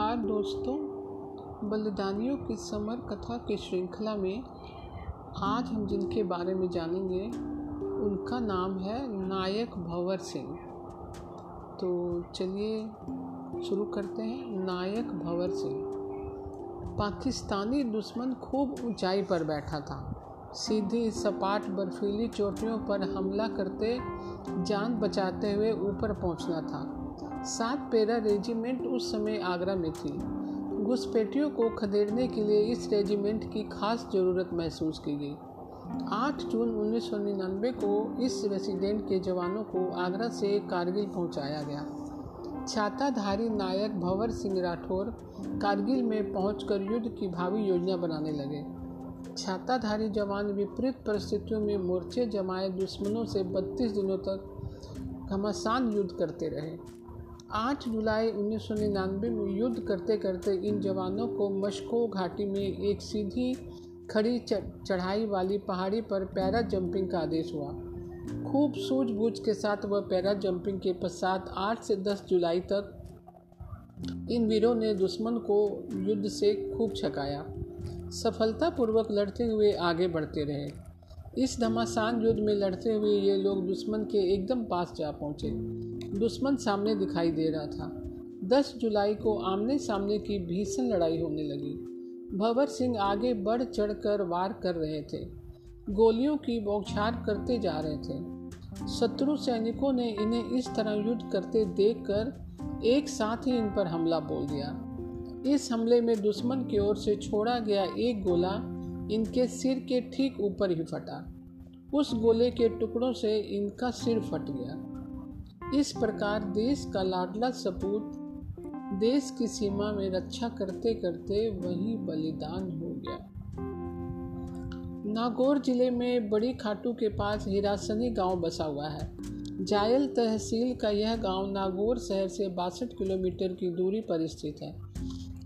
दोस्तों, बलिदानियों की समर कथा की श्रृंखला में आज हम जिनके बारे में जानेंगे, उनका नाम है नायक भंवर सिंह। तो चलिए शुरू करते हैं, नायक भंवर सिंह। पाकिस्तानी दुश्मन खूब ऊंचाई पर बैठा था। सीधी सपाट बर्फीली चोटियों पर हमला करते, जान बचाते हुए ऊपर पहुँचना था। सात पेरा रेजिमेंट उस समय आगरा में थी। घुसपैठियों को खदेड़ने के लिए इस रेजिमेंट की खास ज़रूरत महसूस की गई। 8 जून 1999 को इस रेसिडेंट के जवानों को आगरा से कारगिल पहुँचाया गया। छाताधारी नायक भंवर सिंह राठौर कारगिल में पहुंचकर युद्ध की भावी योजना बनाने लगे। छाताधारी जवान विपरीत परिस्थितियों में मोर्चे जमाए दुश्मनों से 32 दिनों तक घमासान युद्ध करते रहे। 8 जुलाई 1999 में युद्ध करते करते इन जवानों को मशको घाटी में एक सीधी खड़ी चढ़ाई वाली पहाड़ी पर पैरा जंपिंग का आदेश हुआ। खूब सूझबूझ के साथ वह पैरा जंपिंग के पश्चात 8 से 10 जुलाई तक इन वीरों ने दुश्मन को युद्ध से खूब छकाया। सफलतापूर्वक लड़ते हुए आगे बढ़ते रहे। इस घमासान युद्ध में लड़ते हुए ये लोग दुश्मन के एकदम पास जा पहुँचे। दुश्मन सामने दिखाई दे रहा था। 10 जुलाई को आमने सामने की भीषण लड़ाई होने लगी। भंवर सिंह आगे बढ़ चढ़कर वार कर रहे थे। गोलियों की बौछार करते जा रहे थे। शत्रु सैनिकों ने इन्हें इस तरह युद्ध करते देखकर एक साथ ही इन पर हमला बोल दिया। इस हमले में दुश्मन की ओर से छोड़ा गया एक गोला इनके सिर के ठीक ऊपर ही फटा। उस गोले के टुकड़ों से इनका सिर फट गया। इस प्रकार देश का लाडला सपूत देश की सीमा में रक्षा करते करते वही बलिदान हो गया। नागौर ज़िले में बड़ी खाटू के पास हिरासनी गाँव बसा हुआ है। जायल तहसील का यह गाँव नागौर शहर से बासठ किलोमीटर की दूरी पर स्थित है।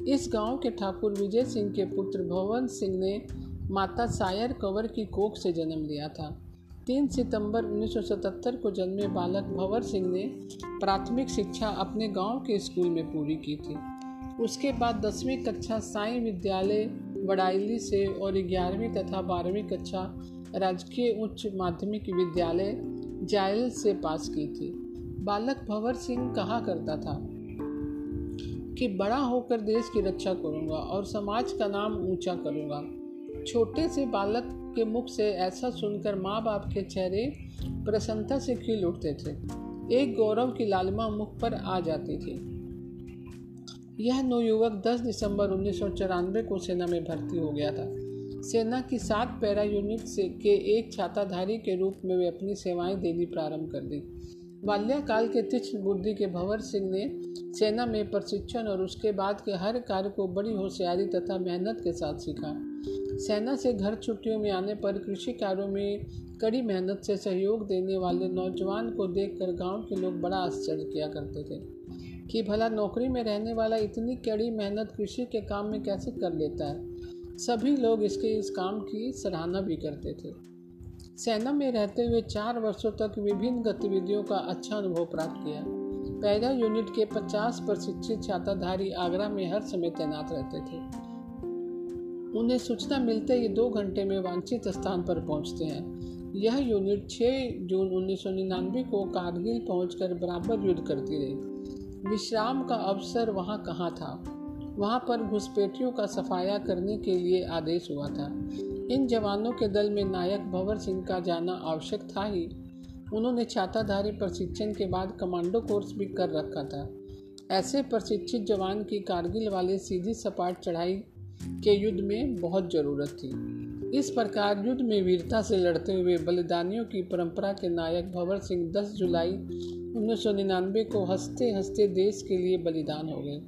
इस गाँव के ठाकुर विजय सिंह के पुत्र भवन सिंह ने माता सायर कंवर की कोख से जन्म लिया था। तीन सितंबर 1977 को जन्मे बालक भंवर सिंह ने प्राथमिक शिक्षा अपने गाँव के स्कूल में पूरी की थी। उसके बाद दसवीं कक्षा साई विद्यालय बड़ाइली से और ग्यारहवीं तथा बारहवीं कक्षा राजकीय उच्च माध्यमिक विद्यालय जायल से पास की थी। बालक भंवर सिंह कहा करता था कि, बड़ा होकर देश की रक्षा करूँगा और समाज का नाम ऊँचा करूँगा। छोटे से बालक के मुख से ऐसा सुनकर माँ बाप के चेहरे प्रसन्नता से खिल उठते थे। एक गौरव की लालिमा मुख पर आ जाती थी। यह नवयुवक 10 दिसंबर उन्नीस सौ चौरानबे को सेना में भर्ती हो गया था। सेना की सात पैरा यूनिट से के एक छाताधारी के रूप में वे अपनी सेवाएँ देनी प्रारंभ कर दी। बाल्याकाल के तीक्ष्ण बुद्धि के भंवर सिंह ने सेना में प्रशिक्षण और उसके बाद के हर कार्य को बड़ी होशियारी तथा मेहनत के साथ सीखा। सेना से घर छुट्टियों में आने पर कृषि कार्यों में कड़ी मेहनत से सहयोग देने वाले नौजवान को देखकर गाँव के लोग बड़ा आश्चर्य किया करते थे कि भला नौकरी में रहने वाला इतनी कड़ी मेहनत कृषि के काम में कैसे कर लेता है। सभी लोग इसके इस काम की सराहना भी करते थे। सेना में रहते हुए चार वर्षों तक विभिन्न गतिविधियों का अच्छा अनुभव प्राप्त किया। पैदा यूनिट के 50 प्रशिक्षित छाताधारी आगरा में हर समय तैनात रहते थे। उन्हें सूचना मिलते ही दो घंटे में वांछित स्थान पर पहुँचते हैं। यह यूनिट 6 जून उन्नीस सौ निन्यानबे को कारगिल पहुंचकर बराबर युद्ध करती रही। विश्राम का अवसर वहाँ कहाँ था? वहाँ पर घुसपैठियों का सफाया करने के लिए आदेश हुआ था। इन जवानों के दल में नायक भंवर सिंह का जाना आवश्यक था ही। उन्होंने छाताधारी प्रशिक्षण के बाद कमांडो कोर्स भी कर रखा था। ऐसे प्रशिक्षित जवान की कारगिल वाले सीधी सपाट चढ़ाई के युद्ध में बहुत ज़रूरत थी। इस प्रकार युद्ध में वीरता से लड़ते हुए बलिदानियों की परंपरा के नायक भंवर सिंह 10 जुलाई उन्नीस सौ निन्यानवे को हँसते हँसते देश के लिए बलिदान हो गए।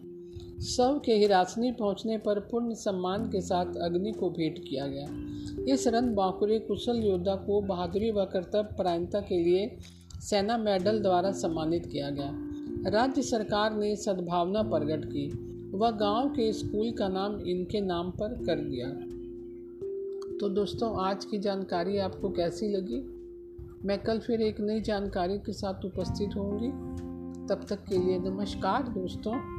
शव के हिरासनी पहुँचने पर पूर्ण सम्मान के साथ अग्नि को भेंट किया गया। इस रन बाकुरे कुशल योद्धा को बहादुरी व कर्तव्य परायणता के लिए सेना मेडल द्वारा सम्मानित किया गया। राज्य सरकार ने सद्भावना प्रकट की वह गाँव के स्कूल का नाम इनके नाम पर कर दिया। तो दोस्तों, आज की जानकारी आपको कैसी लगी? मैं कल फिर एक नई जानकारी के साथ उपस्थित होंगी। तब तक के लिए नमस्कार दोस्तों।